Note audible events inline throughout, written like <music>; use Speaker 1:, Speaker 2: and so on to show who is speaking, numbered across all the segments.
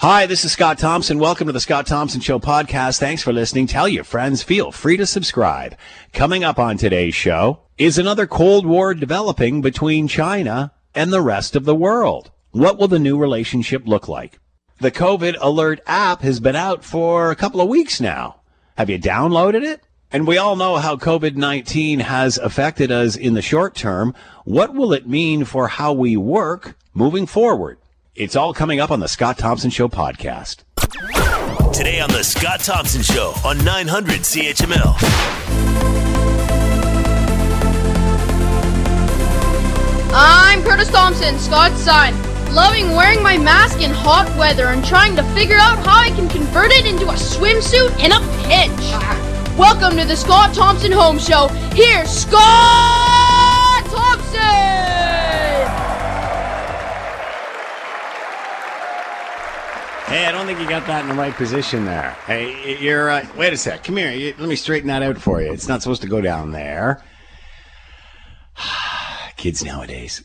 Speaker 1: Hi, this is Scott Thompson. Welcome to the Scott Thompson Show podcast. Thanks for listening. Tell your friends. Feel free to subscribe. Coming up on today's show is another Cold War developing between China and the rest of the world. What will the new relationship look like? The COVID Alert app has been out for a couple of weeks now. Have you downloaded it? And we all know how COVID-19 has affected us in the short term. What will it mean for how we work moving forward? It's all coming up on the Scott Thompson Show podcast.
Speaker 2: Today on the Scott Thompson Show on 900 CHML.
Speaker 3: I'm Curtis Thompson, Scott's son. Loving wearing my mask in hot weather and trying to figure out how I can convert it into a swimsuit in a pinch. Welcome to the Scott Thompson Home Show. Here's Scott Thompson!
Speaker 1: Hey, I don't think you got that in the right position there. Hey, you're. Uh, wait a sec. Come here. You, let me straighten that out for you. It's not supposed to go down there. Kids nowadays.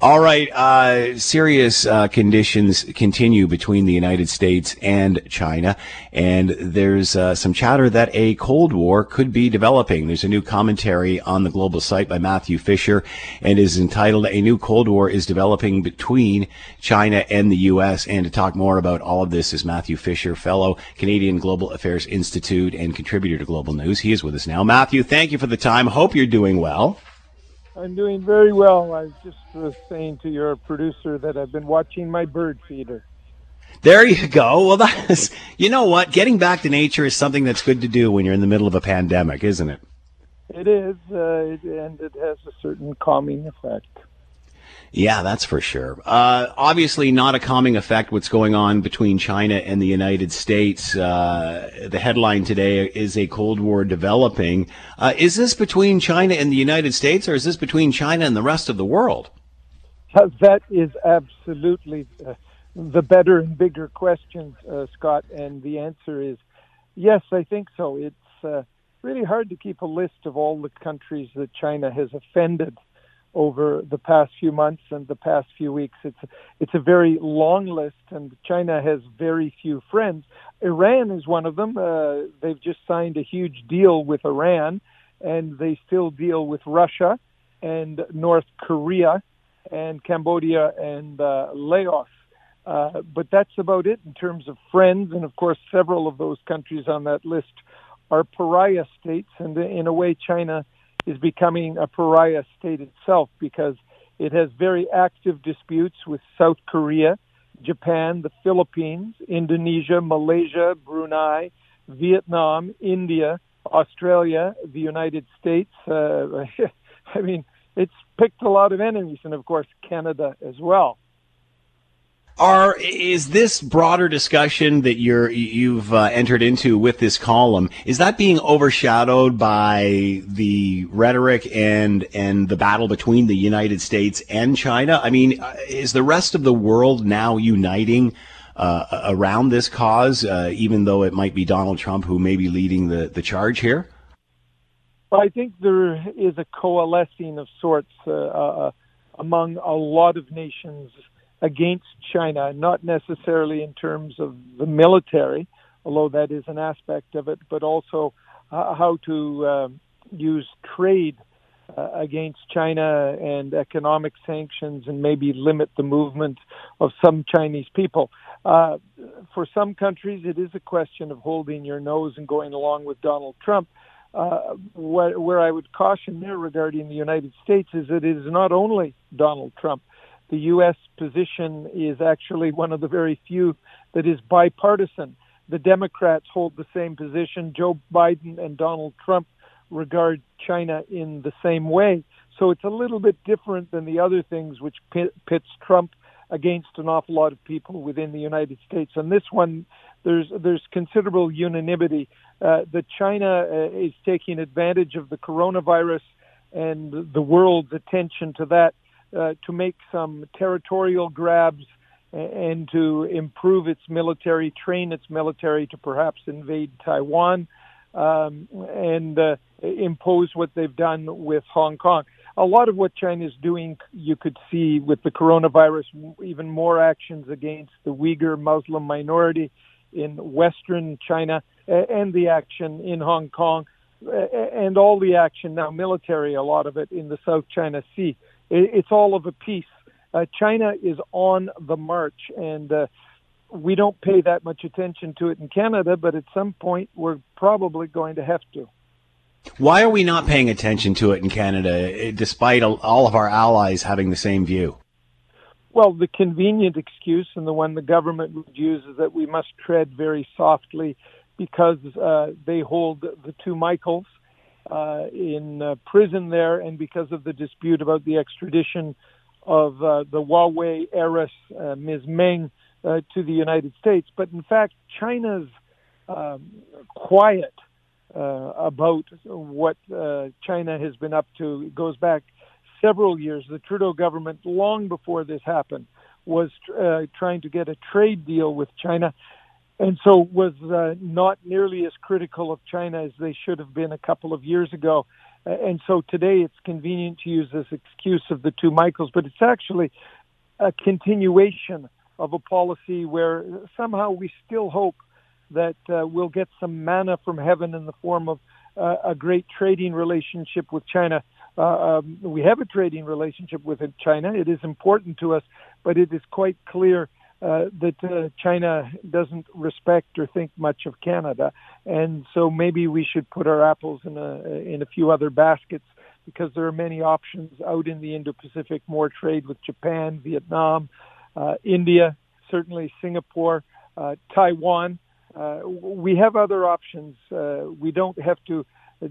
Speaker 1: All right. Uh, serious uh, conditions continue between the United States and China, and there's uh, some chatter that a Cold War could be developing. There's a new commentary on the global site by Matthew Fisher, and is entitled "A New Cold War is Developing Between China and the U.S." And to talk more about all of this is Matthew Fisher, fellow Canadian Global Affairs Institute and contributor to Global News. He is with us now. Matthew, thank you for the time. Hope you're doing well.
Speaker 4: I'm doing very well. I was just uh, saying to your producer that I've been watching my bird feeder.
Speaker 1: There you go. Well, <laughs> that's, you know what? Getting back to nature is something that's good to do when you're in the middle of a pandemic, isn't it?
Speaker 4: It is, uh, and it has a certain calming effect.
Speaker 1: Yeah, that's for sure. Uh, obviously, not a calming effect what's going on between China and the United States. Uh, the headline today is a Cold War developing. Uh, is this between China and the United States, or is this between China and the rest of the world?
Speaker 4: That is absolutely uh, the better and bigger question, uh, Scott. And the answer is yes, I think so. It's uh, really hard to keep a list of all the countries that China has offended over the past few months and the past few weeks. It's it's a very long list, and China has very few friends. Iran is one of them. Uh, they've just signed a huge deal with Iran, and they still deal with Russia and North Korea and Cambodia and uh, Laos. Uh, but that's about it in terms of friends, and of course, several of those countries on that list are pariah states, and in a way, China is becoming a pariah state itself because it has very active disputes with South Korea, Japan, the Philippines, Indonesia, Malaysia, Brunei, Vietnam, India, Australia, the United States. Uh, <laughs> I mean, it's picked a lot of enemies, and of course, Canada as well.
Speaker 1: Are is this broader discussion that you're you've uh, entered into with this column is that being overshadowed by the rhetoric and and the battle between the United States and China? I mean, uh, is the rest of the world now uniting uh, around this cause, uh, even though it might be Donald Trump who may be leading the the charge here?
Speaker 4: Well, I think there is a coalescing of sorts uh, uh, among a lot of nations against China, not necessarily in terms of the military, although that is an aspect of it, but also uh, how to uh, use trade uh, against China and economic sanctions and maybe limit the movement of some Chinese people. Uh, for some countries, it is a question of holding your nose and going along with Donald Trump. Uh, where, where I would caution there regarding the United States is that it is not only Donald Trump the U.S. position is actually one of the very few that is bipartisan. The Democrats hold the same position. Joe Biden and Donald Trump regard China in the same way. So it's a little bit different than the other things which pits Trump against an awful lot of people within the United States. And this one, there's there's considerable unanimity uh, that China uh, is taking advantage of the coronavirus and the world's attention to that uh, to make some territorial grabs and to improve its military, train its military to perhaps invade Taiwan um, and uh, impose what they've done with Hong Kong. a lot of what China is doing, you could see with the coronavirus, even more actions against the Uyghur Muslim minority in Western China, and the action in Hong Kong, and all the action now military, a lot of it in the South China Sea. It's all of a piece. Uh, China is on the march, and uh, we don't pay that much attention to it in Canada, but at some point we're probably going to have to.
Speaker 1: Why are we not paying attention to it in Canada, eh, despite all of our allies having the same view?
Speaker 4: Well, the convenient excuse and the one the government would use is that we must tread very softly because uh, they hold the two Michaels uh, in uh, prison there, and because of the dispute about the extradition of uh, the Huawei heiress, uh, Ms. Meng, uh, to the United States. But in fact, China's um, quiet uh, about what uh, China has been up to. Goes back several years. The Trudeau government, long before this happened, was uh, trying to get a trade deal with China, and so was uh, not nearly as critical of China as they should have been a couple of years ago. And so today it's convenient to use this excuse of the two Michaels, but it's actually a continuation of a policy where somehow we still hope that uh, we'll get some manna from heaven in the form of uh, a great trading relationship with China. Uh, um, we have a trading relationship with China. It is important to us, but it is quite clear uh, that uh, China doesn't respect or think much of Canada, and so maybe we should put our apples in a in a few other baskets because there are many options out in the Indo-Pacific, more trade with Japan, Vietnam, uh, India, certainly Singapore, uh, Taiwan. Uh, we have other options. Uh, we don't have to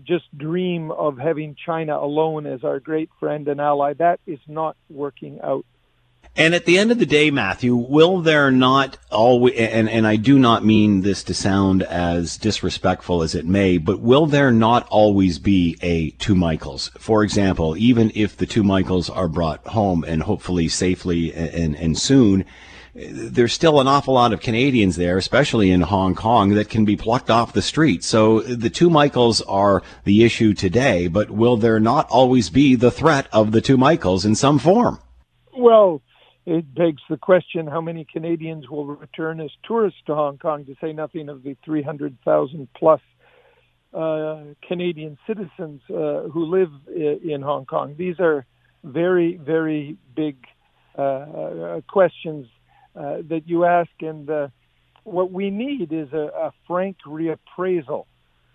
Speaker 4: just dream of having China alone as our great friend and ally. That is not working out.
Speaker 1: And at the end of the day, Matthew, will there not always, and, and I do not mean this to sound as disrespectful as it may, but will there not always be a two Michaels? For example, even if the two Michaels are brought home and hopefully safely and, and, soon, there's still an awful lot of Canadians there, especially in Hong Kong, that can be plucked off the street. So the two Michaels are the issue today, but will there not always be the threat of the two Michaels in some form?
Speaker 4: Well, it begs the question how many Canadians will return as tourists to Hong Kong, to say nothing of the 300,000 plus uh, Canadian citizens uh, who live in Hong Kong. These are very, very big uh, uh questions uh, that you ask, and uh, what we need is a, a frank reappraisal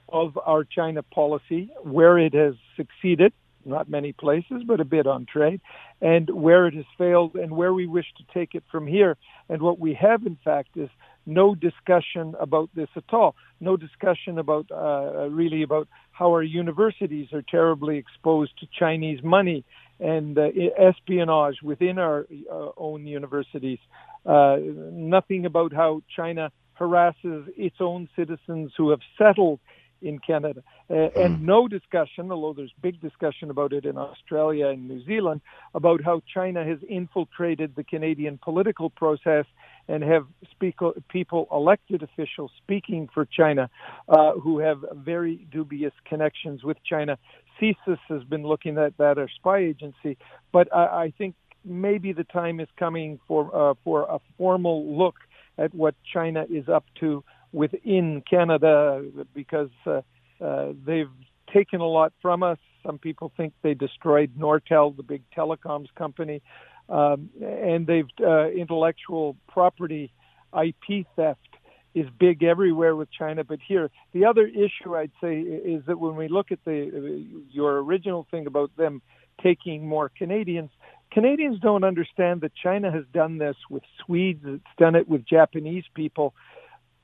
Speaker 4: of our China policy, where it has succeeded not many places, but a bit on trade, and where it has failed and where we wish to take it from here. And what we have, in fact, is no discussion about this at all. No discussion about uh, really about how our universities are terribly exposed to Chinese money and uh, espionage within our uh, own universities. Uh, nothing about how China harasses its own citizens who have settled in Canada. Uh, and hmm. no discussion, although there's big discussion about it in Australia and New Zealand, about how China has infiltrated the Canadian political process and have speak, people, elected officials speaking for China uh, who have very dubious connections with China. CSIS has been looking at that, our spy agency, but I, I think maybe the time is coming for uh, for a formal look at what China is up to within Canada because uh, uh, they've taken a lot from us. Some people think they destroyed Nortel, the big telecoms company, um, and they've uh, intellectual property IP theft is big everywhere with China. But here, the other issue I'd say is that when we look at the your original thing about them taking more Canadians, Canadians don't understand that China has done this with Swedes. It's done it with Japanese people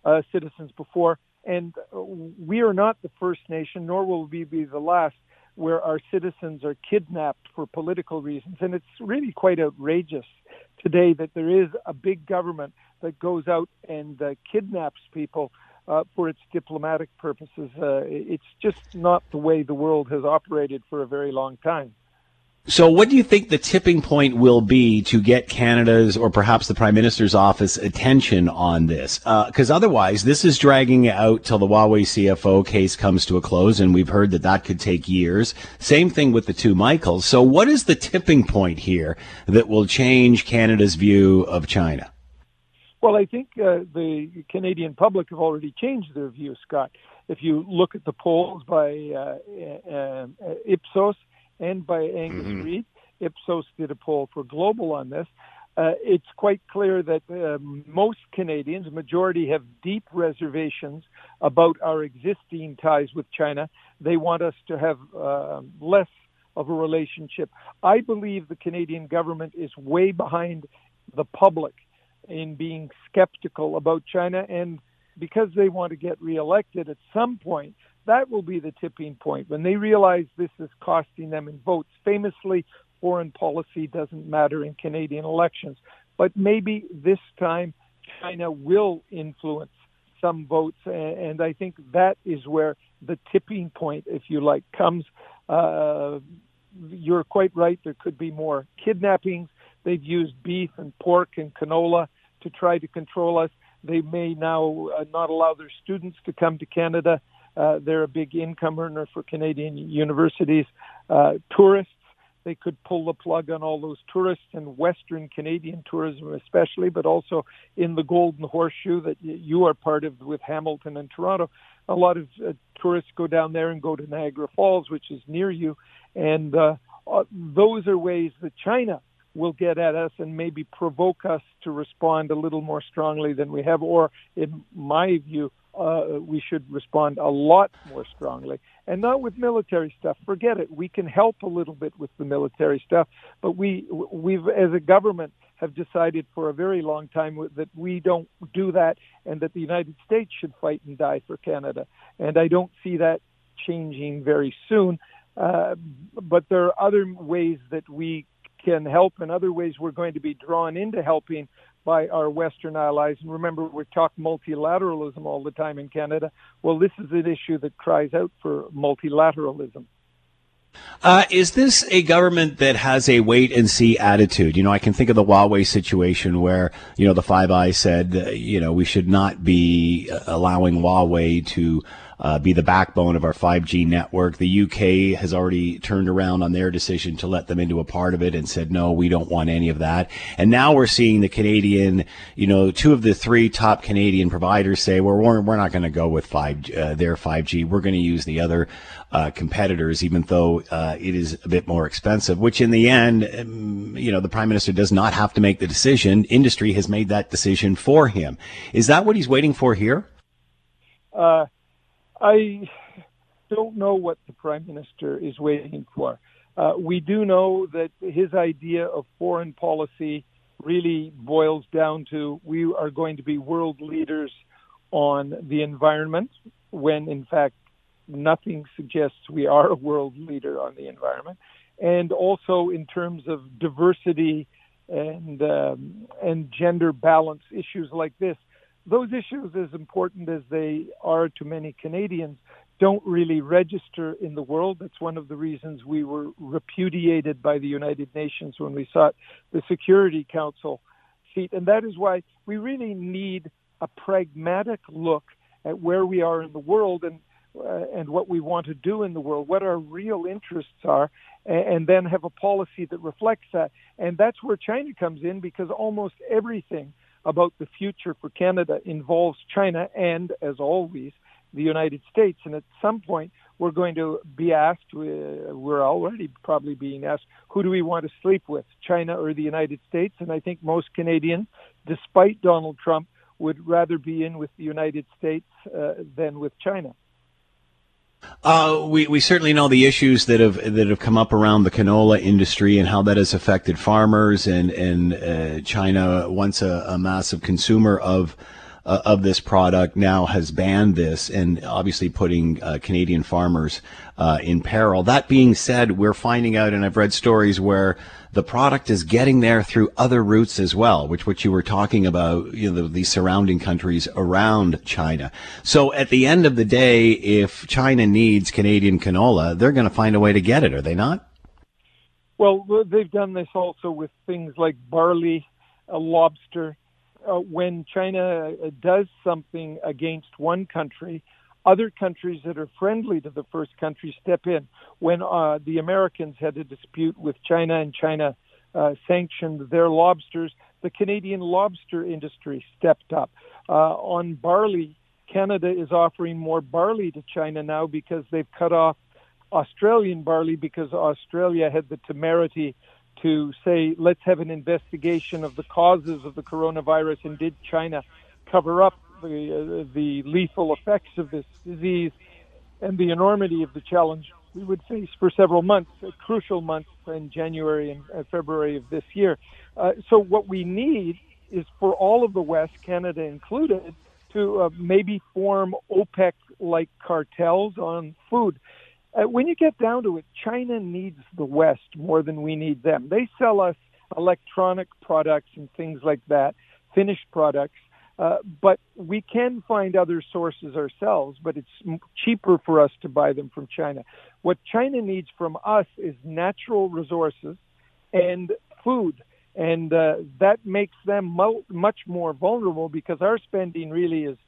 Speaker 4: uh, citizens before, and we are not the first nation, nor will we be the last, where our citizens are kidnapped for political reasons. And it's really quite outrageous today that there is a big government that goes out and uh, kidnaps people uh, for its diplomatic purposes. Uh, it's just not the way the world has operated for a very long time.
Speaker 1: So, what do you think the tipping point will be to get Canada's or perhaps the Prime Minister's office attention on this? Because uh, otherwise, this is dragging out till the Huawei CFO case comes to a close, and we've heard that that could take years. Same thing with the two Michaels. So, what is the tipping point here that will change Canada's view of China?
Speaker 4: Well, I think uh, the Canadian public have already changed their view, Scott. If you look at the polls by uh, uh, Ipsos and by Angus mm-hmm. Reid. Ipsos did a poll for Global on this. Uh, it's quite clear that um, most Canadians, majority, have deep reservations about our existing ties with China. They want us to have uh, less of a relationship. I believe the Canadian government is way behind the public in being skeptical about China, and because they want to get reelected at some point, that will be the tipping point when they realize this is costing them in votes. Famously, foreign policy doesn't matter in Canadian elections, but maybe this time China will influence some votes, and I think that is where the tipping point, if you like, comes. Uh, you're quite right. There could be more kidnappings. They've used beef and pork and canola to try to control us. They may now uh, not allow their students to come to Canada uh, they're a big income earner for Canadian universities. Uh, tourists, they could pull the plug on all those tourists and Western Canadian tourism, especially, but also in the Golden Horseshoe that you are part of with Hamilton and Toronto. A lot of uh, tourists go down there and go to Niagara Falls, which is near you, and uh, uh, those are ways that China will get at us and maybe provoke us to respond a little more strongly than we have, or in my view, uh, we should respond a lot more strongly, and not with military stuff. Forget it. We can help a little bit with the military stuff, but we we've as a government have decided for a very long time that we don't do that, and that the United States should fight and die for Canada. And I don't see that changing very soon. Uh, but there are other ways that we can help, and other ways we're going to be drawn into helping by our Western allies. And remember, we talk multilateralism all the time in Canada. Well, this is an issue that cries out for multilateralism.
Speaker 1: Uh, is this a government that has a wait and see attitude? You know, I can think of the Huawei situation where, you know, the Five Eyes said, uh, you know, we should not be allowing Huawei to uh, be the backbone of our 5G network. The UK has already turned around on their decision to let them into a part of it and said, no, we don't want any of that. And now we're seeing the Canadian, you know, two of the three top Canadian providers say, well, we're, we're not going to go with 5, uh, their 5G. We're going to use the other uh, competitors, even though uh, it is a bit more expensive, which in the end, um, you know, the prime minister does not have to make the decision. Industry has made that decision for him. Is that what he's waiting for here?
Speaker 4: I don't know what the prime minister is waiting for. Uh, we do know that his idea of foreign policy really boils down to we are going to be world leaders on the environment, when in fact nothing suggests we are a world leader on the environment, and also in terms of diversity and um, and gender balance issues like this those issues, as important as they are to many Canadians, don't really register in the world. That's one of the reasons we were repudiated by the United Nations when we sought the Security Council seat. And that is why we really need a pragmatic look at where we are in the world and uh, and what we want to do in the world, what our real interests are, and, and then have a policy that reflects that. And that's where China comes in because almost everything about the future for Canada involves China and, as always, the United States. And at some point, we're going to be asked, we're already probably being asked, who do we want to sleep with, China or the United States? And I think most Canadians, despite Donald Trump, would rather be in with the United States uh, than with China.
Speaker 1: Uh, we, we certainly know the issues that have that have come up around the canola industry and how that has affected farmers and and uh, China once a, a, massive consumer of uh, of this product now has banned this and obviously putting uh, Canadian farmers uh, in peril. That being said, we're finding out, and I've read stories where the product is getting there through other routes as well, which what you were talking about, you know, the, the surrounding countries around China. So at the end of the day, if China needs Canadian canola, they're going to find a way to get it, are they not?
Speaker 4: Well, they've done this also with things like barley, uh, lobster. Uh, when China uh, does something against one country, other countries that are friendly to the first country step in. When uh, the Americans had a dispute with China and China uh, sanctioned their lobsters, the Canadian lobster industry stepped up. Uh, on barley, Canada is offering more barley to China now because they've cut off Australian barley because Australia had the temerity to say, let's have an investigation of the causes of the coronavirus, and did China cover up the, uh, the lethal effects of this disease and the enormity of the challenge we would face for several months, crucial months in January and uh, February of this year. Uh, so what we need is for all of the West, Canada included, to uh, maybe form OPEC-like cartels on food. Uh, when you get down to it, China needs the West more than we need them. They sell us electronic products and things like that, finished products. Uh, but we can find other sources ourselves, but it's cheaper for us to buy them from China. What China needs from us is natural resources and food. And uh, that makes them mo- much more vulnerable because our spending really is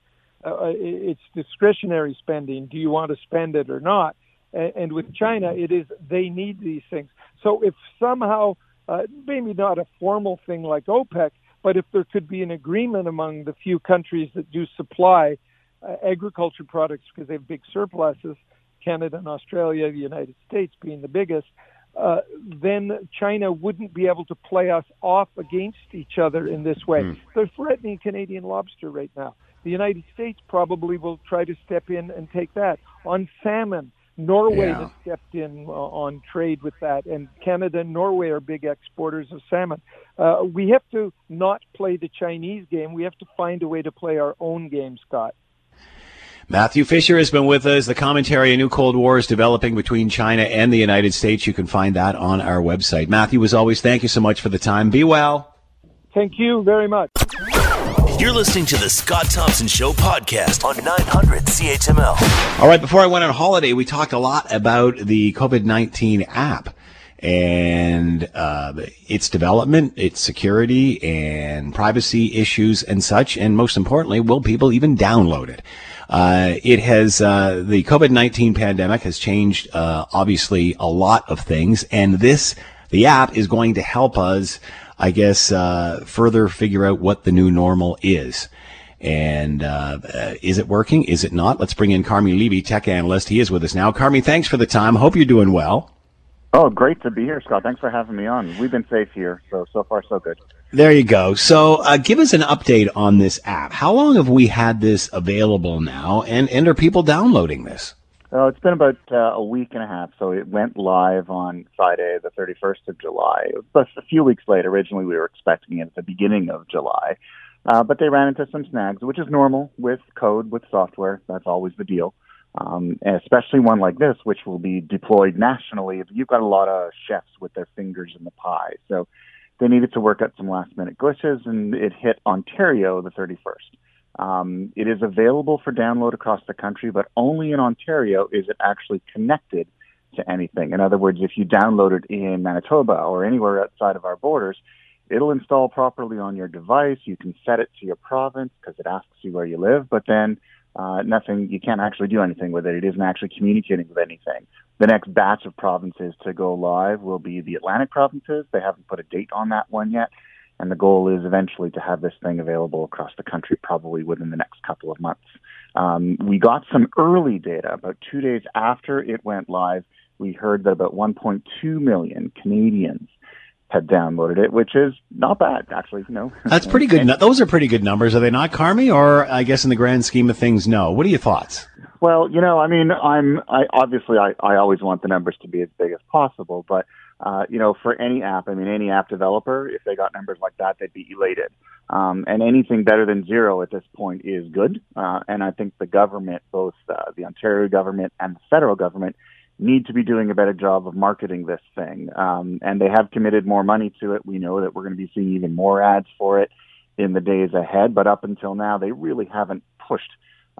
Speaker 4: uh, uh it's discretionary spending. Do you want to spend it or not? And with China, it is they need these things. So if somehow, uh, maybe not a formal thing like OPEC, but if there could be an agreement among the few countries that do supply uh, agriculture products because they have big surpluses, Canada and Australia, the United States being the biggest, uh, then China wouldn't be able to play us off against each other in this way. Mm. They're threatening Canadian lobster right now. The United States probably will try to step in and take that. On salmon, Norway yeah. has stepped in uh, on trade with that, and Canada and Norway are big exporters of salmon. Uh, we have to not play the Chinese game. We have to find a way to play our own game, Scott.
Speaker 1: Matthew Fisher has been with us. The commentary, A New Cold War is developing between China and the United States. You can find that on our website. Matthew, as always, thank you so much for the time. Be well.
Speaker 4: Thank you very much.
Speaker 2: You're listening to the Scott Thompson Show podcast on 900 CHML.
Speaker 1: All right, before I went on holiday, we talked a lot about the COVID 19 app and uh, its development, its security, and privacy issues and such. And most importantly, will people even download it? Uh, it has uh, the COVID nineteen pandemic has changed uh, obviously a lot of things, and this the app is going to help us I guess, uh, further figure out what the new normal is. And uh, uh, is it working? Is it not? Let's bring in Carmi Levy, tech analyst. He is with us now. Carmi, thanks for the time. Hope you're doing well.
Speaker 5: Oh, great to be here, Scott. Thanks for having me on. We've been safe here, so so far so good.
Speaker 1: There you go. So, uh, give us an update on this app. How long have we had this available now, and and are people downloading this?
Speaker 5: Uh, it's been about uh, a week and a half. So it went live on Friday, the 31st of July. But a few weeks later. Originally, we were expecting it at the beginning of July. Uh, but they ran into some snags, which is normal with code, with software. That's always the deal. Um, especially one like this, which will be deployed nationally. You've got a lot of chefs with their fingers in the pie. So they needed to work out some last minute glitches, and it hit Ontario the 31st. Um, it is available for download across the country, but only in Ontario is it actually connected to anything. In other words, if you download it in Manitoba or anywhere outside of our borders, it'll install properly on your device. You can set it to your province because it asks you where you live, but then uh, nothing, you can't actually do anything with it. It isn't actually communicating with anything. The next batch of provinces to go live will be the Atlantic provinces. They haven't put a date on that one yet. And the goal is eventually to have this thing available across the country, probably within the next couple of months. Um, we got some early data about two days after it went live. We heard that about 1.2 million Canadians had downloaded it, which is not bad, actually. No,
Speaker 1: that's <laughs> pretty good. Those are pretty good numbers, are they not, Carmi? Or I guess in the grand scheme of things, no. What are your thoughts?
Speaker 5: Well, you know, I mean, I'm I obviously I, I always want the numbers to be as big as possible, but uh, you know, for any app, I mean, any app developer, if they got numbers like that, they'd be elated. Um, and anything better than zero at this point is good. Uh, and I think the government, both uh, the Ontario government and the federal government, need to be doing a better job of marketing this thing. Um, and they have committed more money to it. We know that we're going to be seeing even more ads for it in the days ahead. But up until now, they really haven't pushed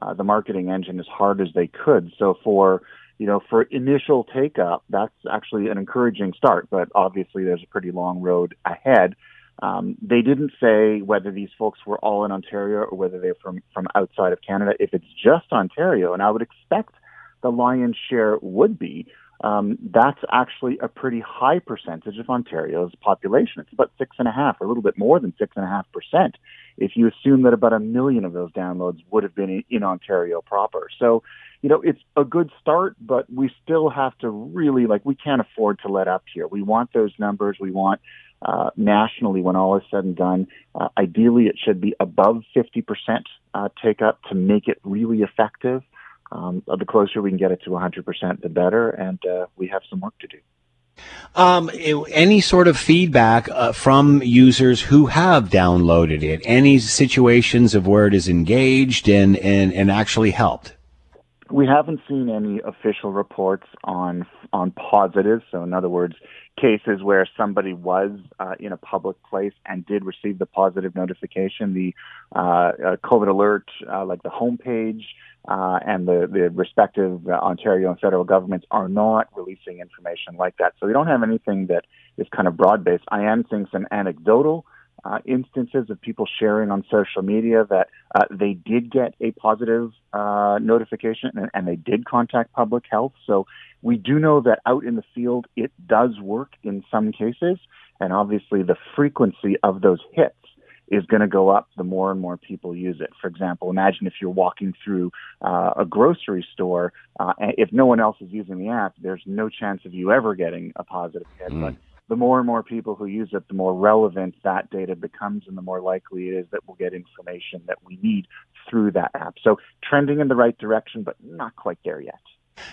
Speaker 5: uh, the marketing engine as hard as they could. So for you know, for initial take up, that's actually an encouraging start, but obviously there's a pretty long road ahead. Um, they didn't say whether these folks were all in Ontario or whether they're from, from outside of Canada. If it's just Ontario, and I would expect the lion's share would be, um, that's actually a pretty high percentage of Ontario's population. It's about six and a half, or a little bit more than six and a half percent, if you assume that about a million of those downloads would have been in Ontario proper. So, you know, it's a good start, but we still have to really, like, we can't afford to let up here. We want those numbers. We want uh, nationally, when all is said and done, uh, ideally it should be above 50% uh, take up to make it really effective um, the closer we can get it to 100%, the better. And uh, we have some work to do.
Speaker 1: Um, any sort of feedback uh, from users who have downloaded it? Any situations of where it is engaged and, and, and actually helped?
Speaker 5: We haven't seen any official reports on on positives. So, in other words, cases where somebody was uh, in a public place and did receive the positive notification, the uh, uh, COVID alert, uh, like the homepage, uh, and the, the respective Ontario and federal governments are not releasing information like that. So we don't have anything that is kind of broad based. I am seeing some anecdotal instances of people sharing on social media that they did get a positive notification and, and, they did contact public health. So we do know that out in the field it does work in some cases, and obviously the frequency of those hits is going to go up the more and more people use it. For example, imagine if you're walking through uh, a grocery store, uh, if no one else is using the app, there's no chance of you ever getting a positive hit. Mm. But the more and more people who use it, the more relevant that data becomes, and the more likely it is that we'll get information that we need through that app. So trending in the right direction, but not quite there yet.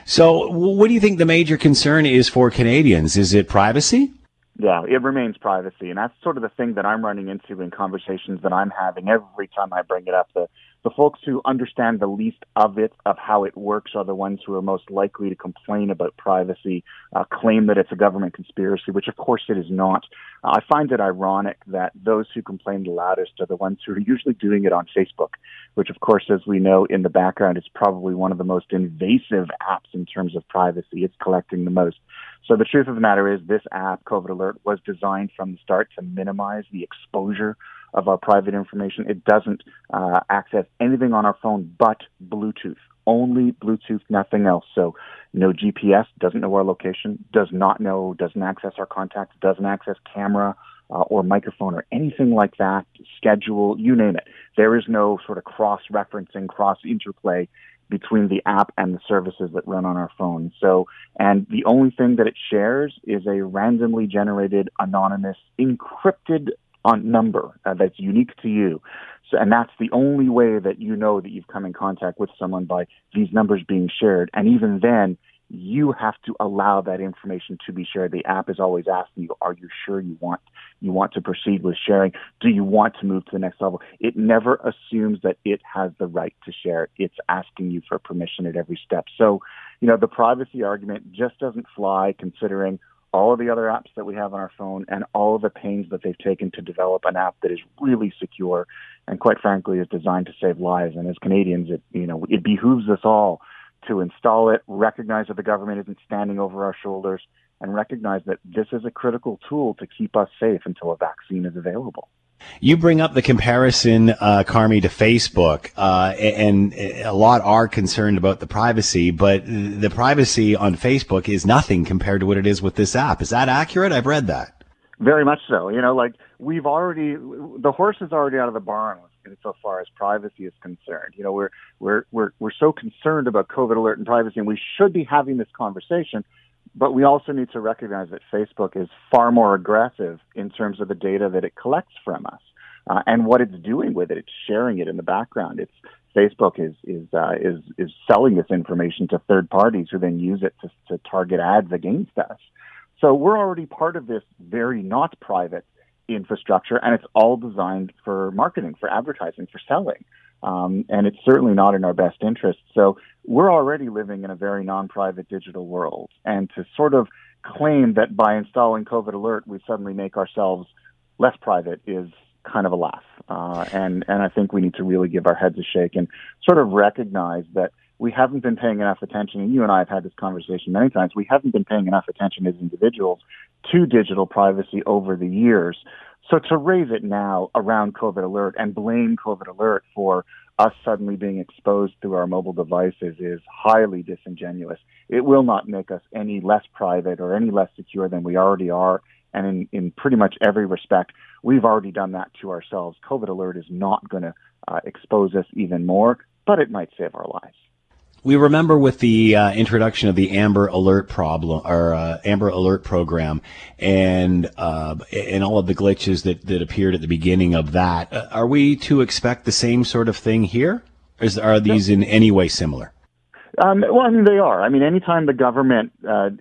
Speaker 1: So, what do you think the major concern is for Canadians? Is it privacy?
Speaker 5: Yeah, it remains privacy, and that's sort of the thing that I'm running into in conversations that I'm having every time I bring it up. The the folks who understand the least of it, of how it works, are the ones who are most likely to complain about privacy, uh, claim that it's a government conspiracy, which of course it is not. Uh, I find it ironic that those who complain the loudest are the ones who are usually doing it on Facebook, which of course, as we know in the background, is probably one of the most invasive apps in terms of privacy. It's collecting the most. So the truth of the matter is this app, COVID Alert, was designed from the start to minimize the exposure of our private information. It doesn't uh, access anything on our phone but Bluetooth. Only Bluetooth, nothing else. So no GPS, doesn't know our location, does not know, doesn't access our contacts, doesn't access camera uh, or microphone or anything like that, schedule, you name it. There is no sort of cross-referencing, cross-interplay between the app and the services that run on our phone. So, and the only thing that it shares is a randomly generated, anonymous, encrypted on number uh, that's unique to you. So, and that's the only way that you know that you've come in contact with someone by these numbers being shared. And even then, you have to allow that information to be shared. The app is always asking you, are you sure you want you want to proceed with sharing? Do you want to move to the next level? It never assumes that it has the right to share. It's asking you for permission at every step. So, you know, the privacy argument just doesn't fly considering all of the other apps that we have on our phone and all of the pains that they've taken to develop an app that is really secure and quite frankly is designed to save lives. And as Canadians, it, you know, it behooves us all to install it, recognize that the government isn't standing over our shoulders, and recognize that this is a critical tool to keep us safe until a vaccine is available.
Speaker 1: You bring up the comparison, uh, Carmi, to Facebook, uh, and a lot are concerned about the privacy, but the privacy on Facebook is nothing compared to what it is with this app. Is that accurate? I've read that.
Speaker 5: Very much so. You know, like we've already, the horse is already out of the barn so far as privacy is concerned. You know, we're we're we're we're so concerned about COVID alert and privacy, and we should be having this conversation. But we also need to recognize that Facebook is far more aggressive in terms of the data that it collects from us uh, and what it's doing with it. It's sharing it in the background. It's Facebook is is uh, is is selling this information to third parties who then use it to, to target ads against us. So we're already part of this very not private infrastructure, and it's all designed for marketing, for advertising, for selling. Um, and it's certainly not in our best interest. So we're already living in a very non-private digital world, and to sort of claim that by installing COVID Alert we suddenly make ourselves less private is kind of a laugh. Uh, and and I think we need to really give our heads a shake and sort of recognize that we haven't been paying enough attention, and you and I have had this conversation many times, we haven't been paying enough attention as individuals to digital privacy over the years. So to raise it now around COVID alert and blame COVID alert for us suddenly being exposed through our mobile devices is highly disingenuous. It will not make us any less private or any less secure than we already are. And in, in pretty much every respect, we've already done that to ourselves. COVID alert is not going to uh, expose us even more, but it might save our lives.
Speaker 1: We remember with the uh, introduction of the Amber Alert problem or uh, Amber Alert program, and uh, and all of the glitches that, that appeared at the beginning of that. Uh, are we to expect the same sort of thing here? Is, are these in any way similar?
Speaker 5: Um, well, I mean, they are. I mean, anytime the government uh,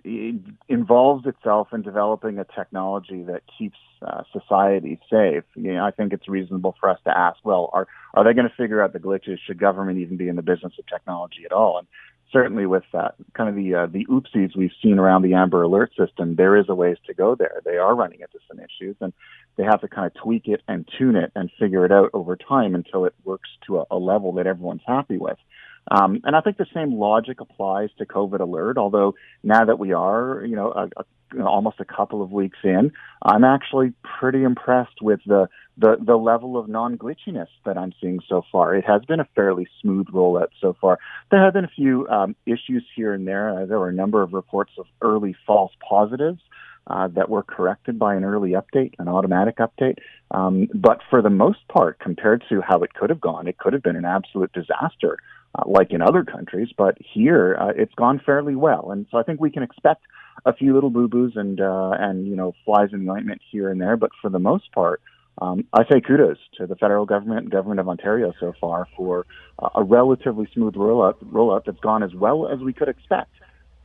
Speaker 5: involves itself in developing a technology that keeps uh, society safe, you know, I think it's reasonable for us to ask, well, are are they going to figure out the glitches? Should government even be in the business of technology at all? And certainly, with that kind of the uh, the oopsies we've seen around the Amber Alert system, there is a ways to go there. They are running into some issues, and they have to kind of tweak it and tune it and figure it out over time until it works to a, a level that everyone's happy with. Um, and I think the same logic applies to COVID alert, although now that we are, you know, a, a, you know, almost a couple of weeks in, I'm actually pretty impressed with the, the, the level of non-glitchiness that I'm seeing so far. It has been a fairly smooth rollout so far. There have been a few um, issues here and there. Uh, there were a number of reports of early false positives. Uh, that were corrected by an early update, an automatic update. Um, but for the most part, compared to how it could have gone, it could have been an absolute disaster uh, like in other countries, but here uh, it's gone fairly well. And so I think we can expect a few little boo boos and uh, and you know flies in the ointment here and there, but for the most part, um, I say kudos to the federal government and government of Ontario so far for uh, a relatively smooth rollout rollout that's gone as well as we could expect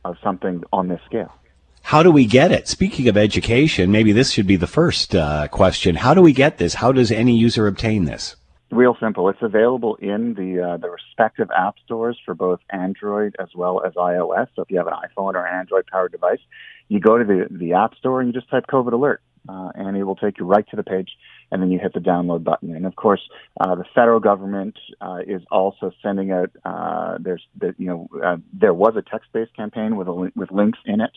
Speaker 5: of something on this scale.
Speaker 1: How do we get it? Speaking of education, maybe this should be the first uh, question. How do we get this? How does any user obtain this?
Speaker 5: Real simple. It's available in the uh, the respective app stores for both Android as well as iOS. So if you have an iPhone or an Android powered device, you go to the the app store and you just type COVID alert, uh, and it will take you right to the page, and then you hit the download button. And of course, uh, the federal government uh, is also sending out. Uh, there's the, you know uh, there was a text based campaign with a, with links in it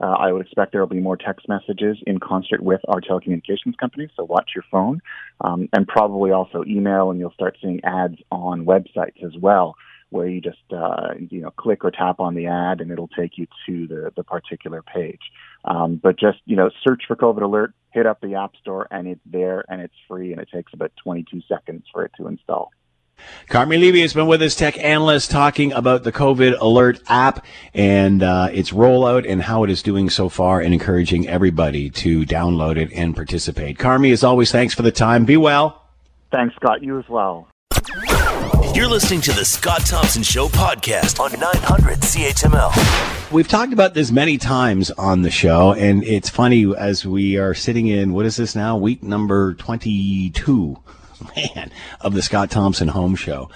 Speaker 5: uh, I would expect there will be more text messages in concert with our telecommunications companies, so watch your phone, um, and probably also email, and you'll start seeing ads on websites as well, where you just uh, you know click or tap on the ad, and it'll take you to the the particular page. Um, but just you know search for COVID alert, hit up the app store, and it's there, and it's free, and it takes about 22 seconds for it to install.
Speaker 1: Carmi Levy has been with us, tech analyst, talking about the COVID Alert app and uh, its rollout and how it is doing so far, and encouraging everybody to download it and participate. Carmi, as always, thanks for the time. Be well.
Speaker 5: Thanks, Scott. You as well.
Speaker 2: You're listening to the Scott Thompson Show podcast on 900 CHML.
Speaker 1: We've talked about this many times on the show, and it's funny as we are sitting in, what is this now? Week number 22 man, of the Scott Thompson Home Show.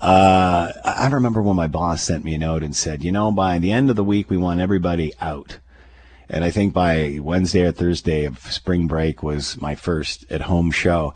Speaker 1: Uh, I remember when my boss sent me a note and said, you know, by the end of the week, we want everybody out. And I think by Wednesday or Thursday of spring break was my first at home show.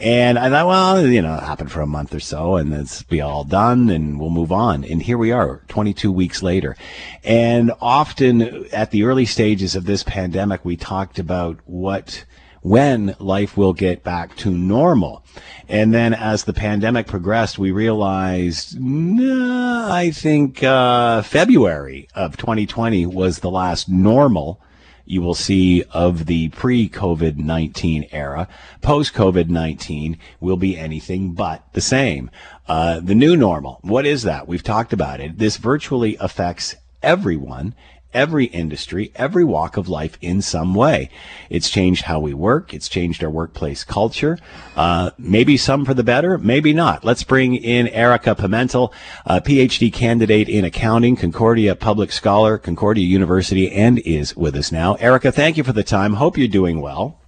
Speaker 1: And I thought, well, you know, it happened for a month or so and it's be all done and we'll move on. And here we are 22 weeks later. And often at the early stages of this pandemic, we talked about what when life will get back to normal. And then as the pandemic progressed, we realized, nah, I think uh, February of 2020 was the last normal you will see of the pre COVID 19 era. Post COVID 19 will be anything but the same. Uh, the new normal, what is that? We've talked about it. This virtually affects everyone every industry, every walk of life in some way. It's changed how we work. It's changed our workplace culture. Uh, maybe some for the better, maybe not. Let's bring in Erica Pimentel, a PhD candidate in accounting, Concordia Public Scholar, Concordia University, and is with us now. Erica, thank you for the time. Hope you're doing well.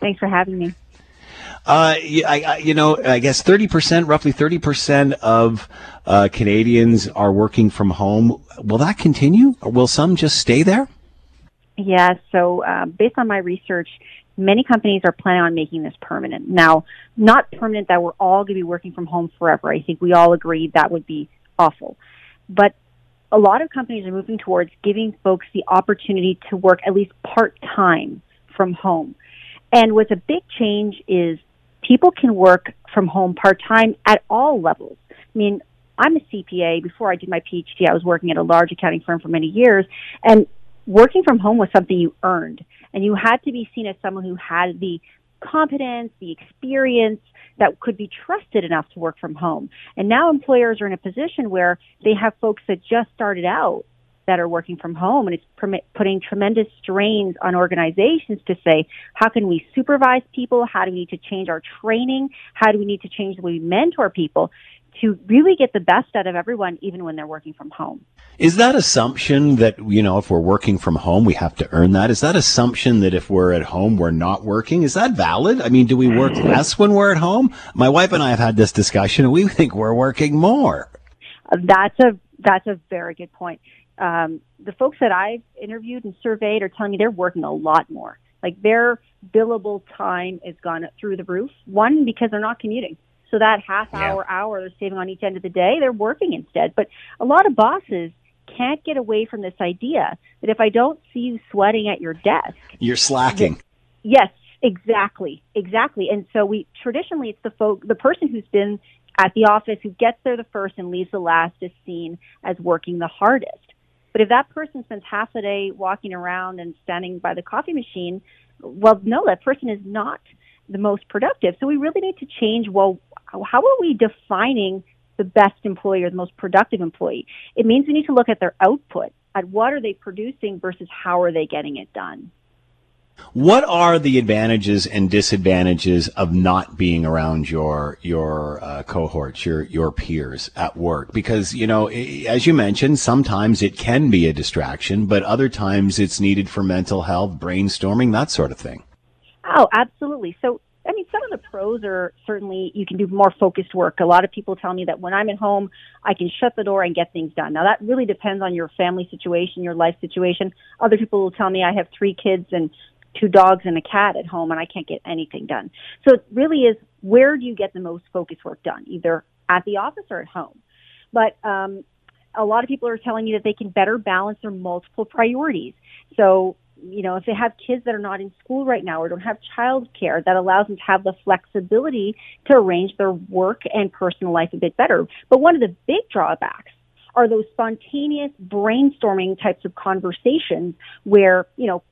Speaker 6: Thanks for having me.
Speaker 1: Uh, I, I, you know, I guess 30%, roughly 30% of uh, Canadians are working from home. Will that continue or will some just stay there?
Speaker 6: Yeah, so uh, based on my research, many companies are planning on making this permanent. Now, not permanent that we're all going to be working from home forever. I think we all agree that would be awful. but a lot of companies are moving towards giving folks the opportunity to work at least part time from home. And what's a big change is people can work from home part time at all levels. I mean, I'm a CPA. Before I did my PhD, I was working at a large accounting firm for many years, and working from home was something you earned, and you had to be seen as someone who had the competence, the experience that could be trusted enough to work from home. And now employers are in a position where they have folks that just started out that are working from home and it's putting tremendous strains on organizations to say how can we supervise people how do we need to change our training how do we need to change the way we mentor people to really get the best out of everyone, even when they're working from home.
Speaker 1: Is that assumption that, you know, if we're working from home, we have to earn that? Is that assumption that if we're at home, we're not working? Is that valid? I mean, do we work <laughs> less when we're at home? My wife and I have had this discussion and we think we're working more.
Speaker 6: That's a, that's a very good point. Um, the folks that I've interviewed and surveyed are telling me they're working a lot more. Like their billable time has gone through the roof. One, because they're not commuting so that half hour, yeah. hour they're saving on each end of the day, they're working instead. But a lot of bosses can't get away from this idea that if I don't see you sweating at your desk,
Speaker 1: you're slacking.
Speaker 6: yes, exactly, exactly. And so we traditionally it's the folk, the person who's been at the office who gets there the first and leaves the last is seen as working the hardest. But if that person spends half the day walking around and standing by the coffee machine, well, no, that person is not the most productive. So we really need to change, well, how are we defining the best employee or the most productive employee? It means we need to look at their output, at what are they producing versus how are they getting it done.
Speaker 1: What are the advantages and disadvantages of not being around your your uh, cohorts, your your peers at work? Because you know, as you mentioned, sometimes it can be a distraction, but other times it's needed for mental health, brainstorming, that sort of thing.
Speaker 6: Oh, absolutely. So I mean, some of the pros are certainly you can do more focused work. A lot of people tell me that when I'm at home, I can shut the door and get things done. Now that really depends on your family situation, your life situation. Other people will tell me I have three kids and two dogs and a cat at home and I can't get anything done. So it really is where do you get the most focus work done? Either at the office or at home. But um, a lot of people are telling me that they can better balance their multiple priorities. So you know, if they have kids that are not in school right now or don't have child care, that allows them to have the flexibility to arrange their work and personal life a bit better. But one of the big drawbacks are those spontaneous brainstorming types of conversations where, you know,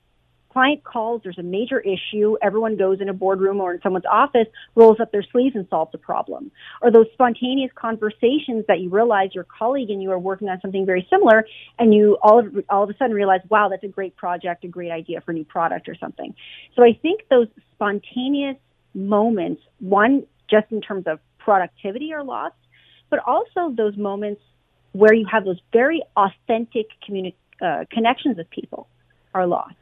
Speaker 6: client calls, there's a major issue, everyone goes in a boardroom or in someone's office, rolls up their sleeves and solves a problem. Or those spontaneous conversations that you realize your colleague and you are working on something very similar and you all of, all of a sudden realize, wow, that's a great project, a great idea for a new product or something. So I think those spontaneous moments, one, just in terms of productivity are lost, but also those moments where you have those very authentic communi- uh, connections with people are lost.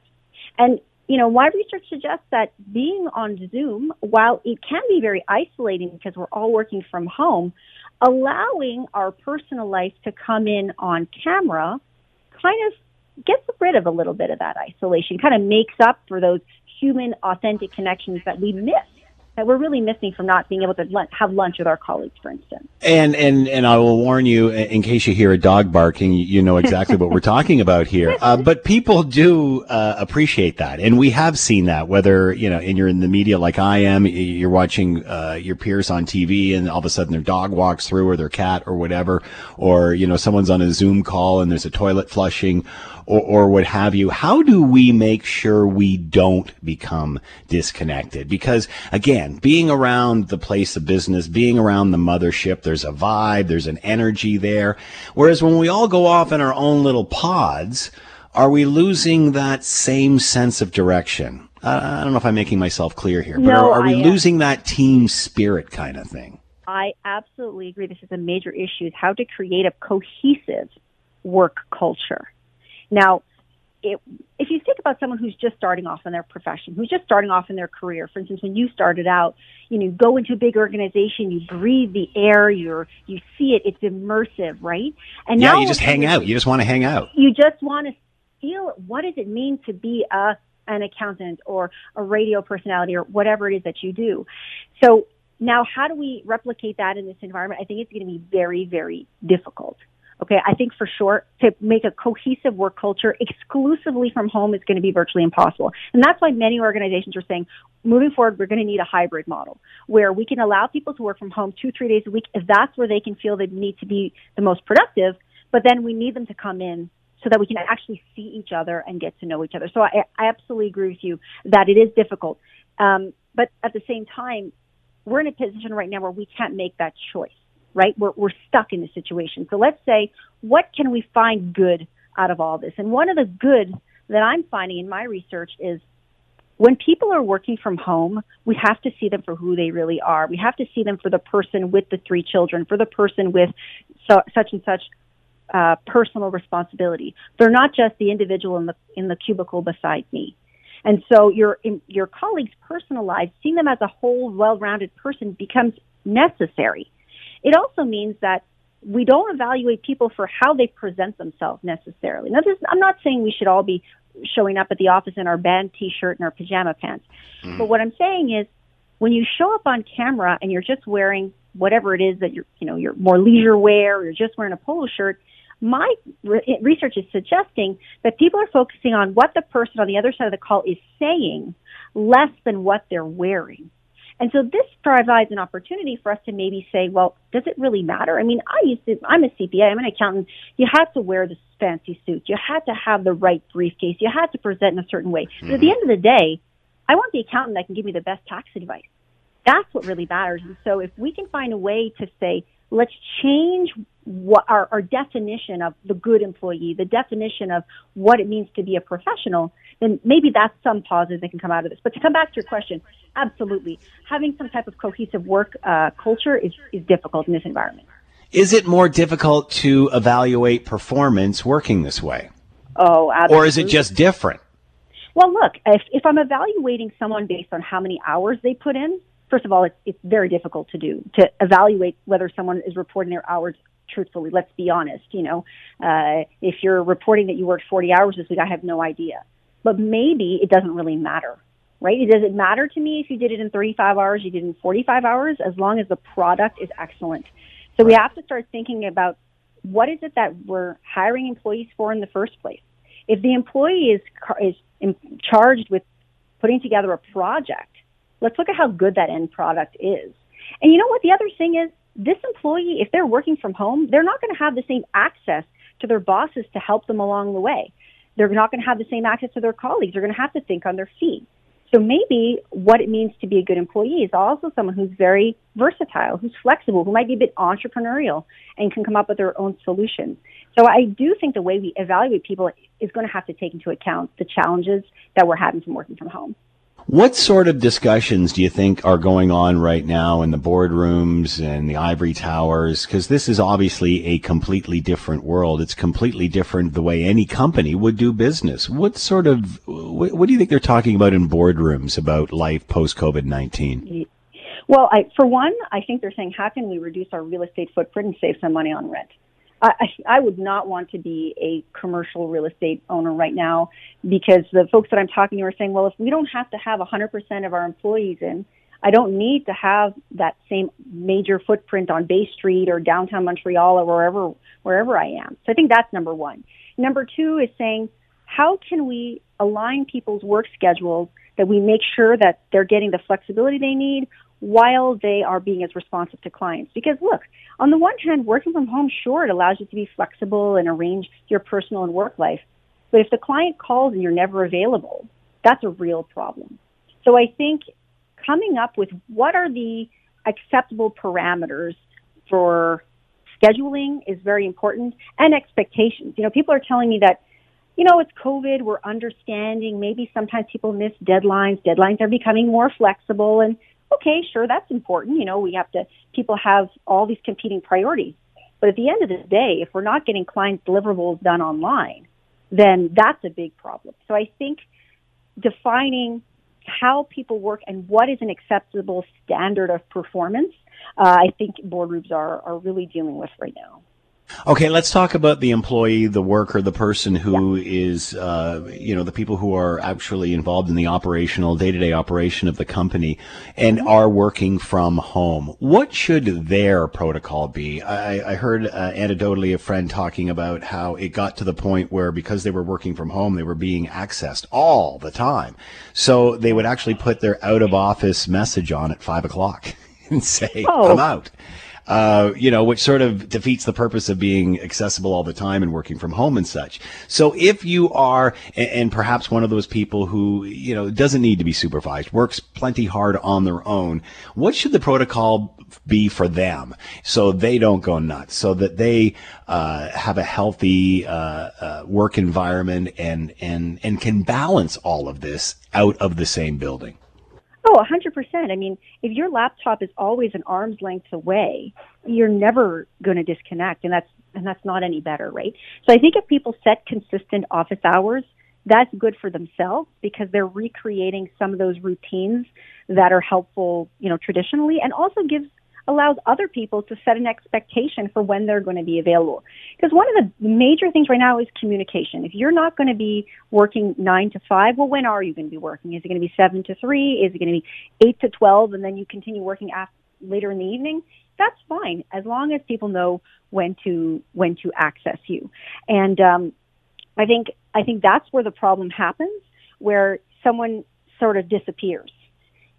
Speaker 6: And you know, my research suggests that being on Zoom, while it can be very isolating because we're all working from home, allowing our personal life to come in on camera kind of gets rid of a little bit of that isolation, kind of makes up for those human authentic connections that we miss that we're really missing from not being able to have lunch with our colleagues, for instance.
Speaker 1: And and and I will warn you, in case you hear a dog barking, you know exactly what we're talking about here. <laughs> Uh, but people do uh, appreciate that, and we have seen that. Whether you know, and you're in the media like I am, you're watching uh, your peers on TV, and all of a sudden their dog walks through, or their cat, or whatever, or you know, someone's on a Zoom call and there's a toilet flushing or, or what have you. How do we make sure we don't become disconnected? Because again, being around the place of business, being around the mothership, there's a vibe, there's an energy there. Whereas when we all go off in our own little pods, are we losing that same sense of direction? I don't know if I'm making myself clear here, but
Speaker 6: no,
Speaker 1: are, are we losing that team spirit kind of thing?
Speaker 6: I absolutely agree. This is a major issue: is how to create a cohesive work culture. Now, it, if you think about someone who's just starting off in their profession, who's just starting off in their career, for instance, when you started out, you know, you go into a big organization, you breathe the air, you're, you see it, it's immersive, right?
Speaker 1: And yeah, now you just hang out. You just want to hang out.
Speaker 6: You just want to feel what does it mean to be a an accountant or a radio personality or whatever it is that you do. So now, how do we replicate that in this environment? I think it's going to be very, very difficult. Okay, I think for sure to make a cohesive work culture exclusively from home is going to be virtually impossible. And that's why many organizations are saying moving forward, we're going to need a hybrid model where we can allow people to work from home two, three days a week if that's where they can feel they need to be the most productive. But then we need them to come in so that we can actually see each other and get to know each other. So I, I absolutely agree with you that it is difficult. Um, but at the same time, we're in a position right now where we can't make that choice right? We're, we're stuck in the situation. So let's say, what can we find good out of all this? And one of the good that I'm finding in my research is when people are working from home, we have to see them for who they really are. We have to see them for the person with the three children, for the person with so, such and such uh, personal responsibility. They're not just the individual in the in the cubicle beside me. And so your your colleagues' personal lives, seeing them as a whole, well-rounded person, becomes necessary. It also means that we don't evaluate people for how they present themselves necessarily. Now, this, I'm not saying we should all be showing up at the office in our band t-shirt and our pajama pants. Mm-hmm. But what I'm saying is when you show up on camera and you're just wearing whatever it is that you're, you know, you're more leisure wear or you're just wearing a polo shirt, my re- research is suggesting that people are focusing on what the person on the other side of the call is saying less than what they're wearing. And so this provides an opportunity for us to maybe say, well, does it really matter? I mean, I used to, I'm a CPA, I'm an accountant. You had to wear this fancy suit. You had to have the right briefcase. You had to present in a certain way. Mm-hmm. But at the mm-hmm. end of the day, I want the accountant that can give me the best tax advice. That's what really matters. And so if we can find a way to say, let's change what our, our definition of the good employee, the definition of what it means to be a professional, then maybe that's some positive that can come out of this. But to come back to your question, absolutely, having some type of cohesive work uh, culture is, is difficult in this environment.
Speaker 1: Is it more difficult to evaluate performance working this way?
Speaker 6: Oh, absolutely.
Speaker 1: Or is it just different?
Speaker 6: Well, look, if, if I'm evaluating someone based on how many hours they put in, first of all, it's, it's very difficult to do to evaluate whether someone is reporting their hours truthfully. Let's be honest. You know, uh, if you're reporting that you worked 40 hours this week, I have no idea. But maybe it doesn't really matter, right? It doesn't matter to me if you did it in 35 hours, you did it in 45 hours, as long as the product is excellent. So we have to start thinking about what is it that we're hiring employees for in the first place. If the employee is is in, charged with putting together a project, let's look at how good that end product is. And you know what? The other thing is this employee, if they're working from home, they're not going to have the same access to their bosses to help them along the way. They're not going to have the same access to their colleagues. They're going to have to think on their feet. So maybe what it means to be a good employee is also someone who's very versatile, who's flexible, who might be a bit entrepreneurial and can come up with their own solutions. So I do think the way we evaluate people is going to have to take into account the challenges that we're having from working from home.
Speaker 1: What sort of discussions do you think are going on right now in the boardrooms and the ivory towers? Because this is obviously a completely different world. It's completely different the way any company would do business. What sort of, what, what do you think they're talking about in boardrooms about life post COVID 19?
Speaker 6: Well, I, for one, I think they're saying, how can we reduce our real estate footprint and save some money on rent? I, I would not want to be a commercial real estate owner right now because the folks that I'm talking to are saying, well, if we don't have to have 100% of our employees in, I don't need to have that same major footprint on Bay Street or downtown Montreal or wherever wherever I am. So I think that's number one. Number two is saying, how can we align people's work schedules that we make sure that they're getting the flexibility they need while they are being as responsive to clients. Because look, on the one hand, working from home, sure, it allows you to be flexible and arrange your personal and work life. But if the client calls and you're never available, that's a real problem. So I think coming up with what are the acceptable parameters for scheduling is very important and expectations. You know, people are telling me that, you know, it's COVID, we're understanding, maybe sometimes people miss deadlines, deadlines are becoming more flexible and okay, sure, that's important. You know, we have to, people have all these competing priorities. But at the end of the day, if we're not getting client deliverables done online, then that's a big problem. So I think defining how people work and what is an acceptable standard of performance, uh, I think boardrooms are, are really dealing with right now.
Speaker 1: Okay, let's talk about the employee, the worker, the person who yeah. is, uh, you know, the people who are actually involved in the operational, day-to-day operation of the company and mm-hmm. are working from home. What should their protocol be? I, I heard uh, anecdotally a friend talking about how it got to the point where because they were working from home, they were being accessed all the time. So they would actually put their out-of-office message on at five o'clock <laughs> and say, oh. "I'm out." Uh, you know, which sort of defeats the purpose of being accessible all the time and working from home and such. So if you are, and, perhaps one of those people who, you know, doesn't need to be supervised, works plenty hard on their own, what should the protocol be for them so they don't go nuts, so that they uh, have a healthy uh, uh, work environment and and and can balance all of this out of the same building?
Speaker 6: Oh, a hundred percent. I mean, if your laptop is always an arm's length away, you're never going to disconnect, and that's and that's not any better, right? So I think if people set consistent office hours, that's good for themselves because they're recreating some of those routines that are helpful, you know, traditionally, and also gives allows other people to set an expectation for when they're going to be available. Because one of the major things right now is communication. If you're not going to be working nine to five, well, when are you going to be working? Is it going to be seven to three? Is it going to be eight to 12 and then you continue working after, later in the evening? That's fine as long as people know when to, when to access you. And, um, I think, I think that's where the problem happens where someone sort of disappears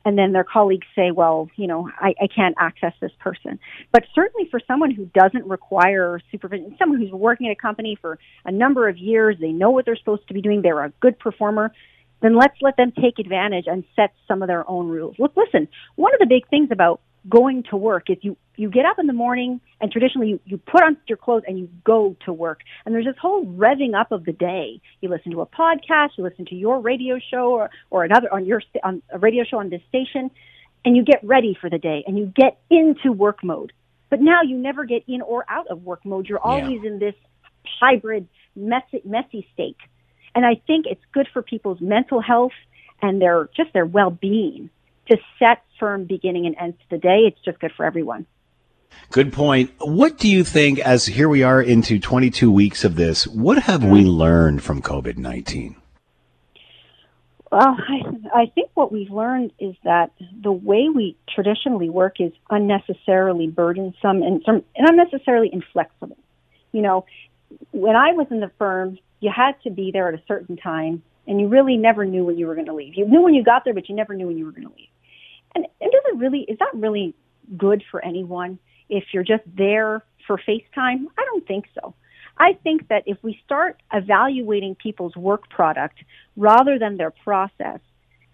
Speaker 6: and then their colleagues say, well, you know, I, I can't access this person. But certainly for someone who doesn't require supervision, someone who's working at a company for a number of years, they know what they're supposed to be doing, they're a good performer, then let's let them take advantage and set some of their own rules. Look, listen, one of the big things about going to work. Is you you get up in the morning and traditionally you, you put on your clothes and you go to work. And there's this whole revving up of the day. You listen to a podcast you listen to your radio show or, or another on your on a radio show on this station and you get ready for the day and you get into work mode. But now you never get in or out of work mode. You're always yeah. in this hybrid messy messy state. And i think it's good for people's mental health and their just their well-being to set firm beginning and ends to the day. It's just good for everyone.
Speaker 1: Good point. What do you think, as here we are into 22 weeks of this, what have we learned from COVID 19?
Speaker 6: Well, I, I think what we've learned is that the way we traditionally work is unnecessarily burdensome and, some, and unnecessarily inflexible. You know, when I was in the firm, you had to be there at a certain time, and you really never knew when you were going to leave. You knew when you got there, but you never knew when you were going to leave. And, does it really, is that really good for anyone if you're just there for FaceTime? I don't think so. I think that if we start evaluating people's work product rather than their process,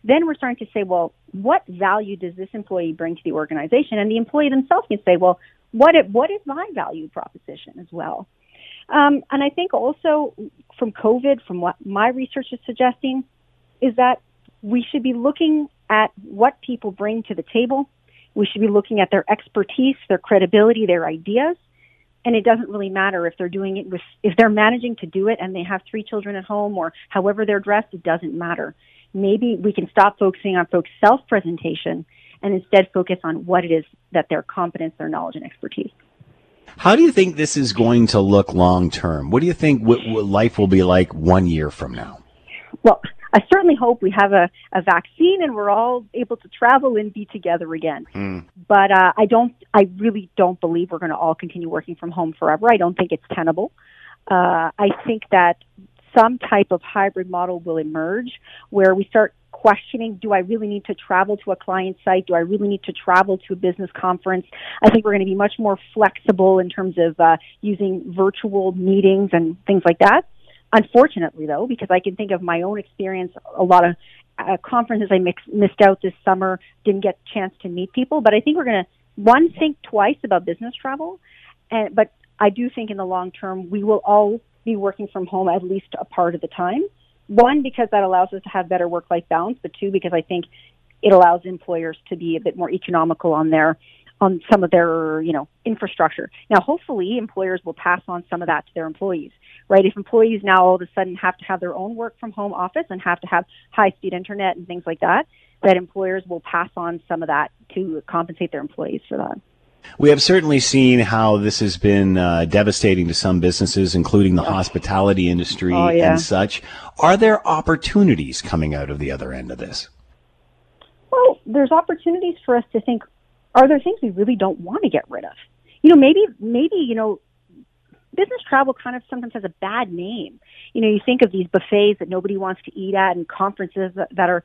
Speaker 6: then we're starting to say, well, what value does this employee bring to the organization? And the employee themselves can say, well, what, what is my value proposition as well? Um, and I think also from COVID, from what my research is suggesting, is that we should be looking at what people bring to the table. We should be looking at their expertise, their credibility, their ideas. And it doesn't really matter if they're doing it with, if they're managing to do it and they have three children at home or however they're dressed, it doesn't matter. Maybe we can stop focusing on folks' self presentation and instead focus on what it is that their competence, their knowledge, and expertise.
Speaker 1: How do you think this is going to look long term? What do you think what, what life will be like one year from now?
Speaker 6: Well, I certainly hope we have a, a vaccine and we're all able to travel and be together again. Mm. But uh, I don't, I really don't believe we're going to all continue working from home forever. I don't think it's tenable. Uh, I think that some type of hybrid model will emerge where we start questioning do I really need to travel to a client site? Do I really need to travel to a business conference? I think we're going to be much more flexible in terms of uh, using virtual meetings and things like that. Unfortunately, though, because I can think of my own experience, a lot of uh, conferences I mix, missed out this summer, didn't get a chance to meet people. But I think we're going to one think twice about business travel, and but I do think in the long term we will all be working from home at least a part of the time. One because that allows us to have better work-life balance, but two because I think it allows employers to be a bit more economical on their on some of their, you know, infrastructure. Now, hopefully, employers will pass on some of that to their employees, right? If employees now all of a sudden have to have their own work from home office and have to have high speed internet and things like that, that employers will pass on some of that to compensate their employees for that.
Speaker 1: We have certainly seen how this has been uh, devastating to some businesses, including the hospitality industry
Speaker 6: Oh, yeah.
Speaker 1: and such. Are there opportunities coming out of the other end of this?
Speaker 6: Well, there's opportunities for us to think, are there things we really don't want to get rid of? You know, maybe, maybe, you know, business travel kind of sometimes has a bad name. You know, you think of these buffets that nobody wants to eat at and conferences that, that are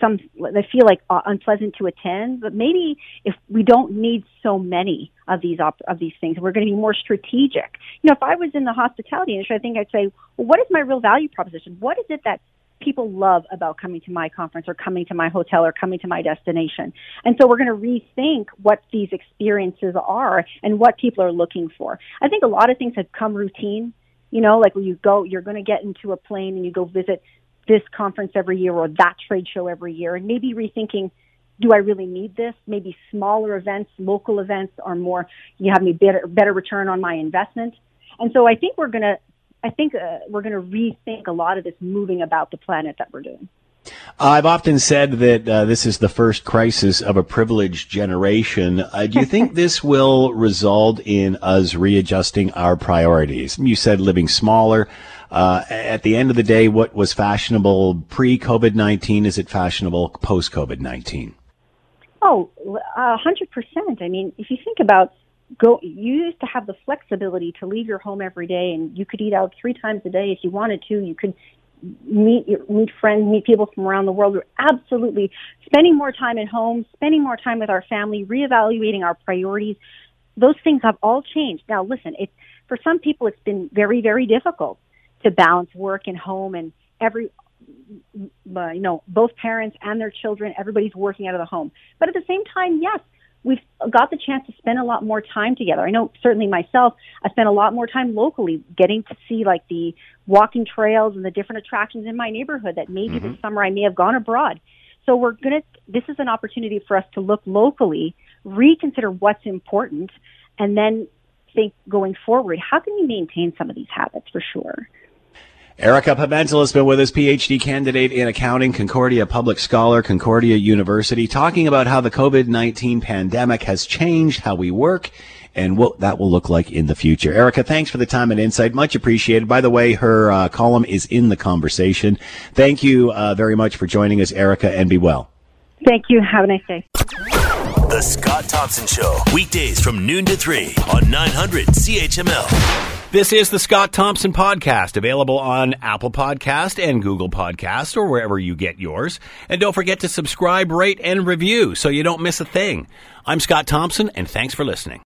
Speaker 6: some that feel like uh, unpleasant to attend. But maybe if we don't need so many of these op- of these things, we're going to be more strategic. You know, if I was in the hospitality industry, I think I'd say, well, what is my real value proposition? What is it that people love about coming to my conference or coming to my hotel or coming to my destination. And so we're going to rethink what these experiences are and what people are looking for. I think a lot of things have come routine. You know, like when you go, you're going to get into a plane and you go visit this conference every year or that trade show every year and maybe rethinking do I really need this? Maybe smaller events, local events are more, you have me better, better return on my investment. And so I think we're going to, I think uh, we're going to rethink a lot of this moving about the planet that we're doing.
Speaker 1: I've often said that uh, this is the first crisis of a privileged generation. Uh, do you <laughs> think this will result in us readjusting our priorities? You said living smaller. Uh, at the end of the day, what was fashionable pre COVID 19? Is it fashionable post COVID 19?
Speaker 6: Oh, a hundred percent. I mean, if you think about go, you used to have the flexibility to leave your home every day, and you could eat out three times a day if you wanted to. You could meet your- meet friends, meet people from around the world. We're absolutely spending more time at home, spending more time with our family, reevaluating our priorities. Those things have all changed. Now, listen, it's for some people, it's been very, very difficult to balance work and home, and every uh, you know, both parents and their children, everybody's working out of the home. But at the same time, yes, we've got the chance to spend a lot more time together. I know certainly myself, I spent a lot more time locally getting to see like the walking trails and the different attractions in my neighborhood that maybe mm-hmm. this summer I may have gone abroad. So we're going to, this is an opportunity for us to look locally, reconsider what's important, and then think going forward, how can we maintain some of these habits for sure?
Speaker 1: Erica Pimentel has been with us, PhD candidate in accounting, Concordia Public Scholar, Concordia University, talking about how the COVID-19 pandemic has changed how we work and what that will look like in the future. Erica, thanks for the time and insight. Much appreciated. By the way, her uh, column is in the conversation. Thank you uh, very much for joining us, Erica, and be well.
Speaker 6: Thank you. Have a nice day.
Speaker 2: The Scott Thompson Show, weekdays from noon to 3 on 900 CHML.
Speaker 1: This is the Scott Thompson Podcast, available on Apple Podcast and Google Podcast or wherever you get yours. And don't forget to subscribe, rate, and review so you don't miss a thing. I'm Scott Thompson, and thanks for listening.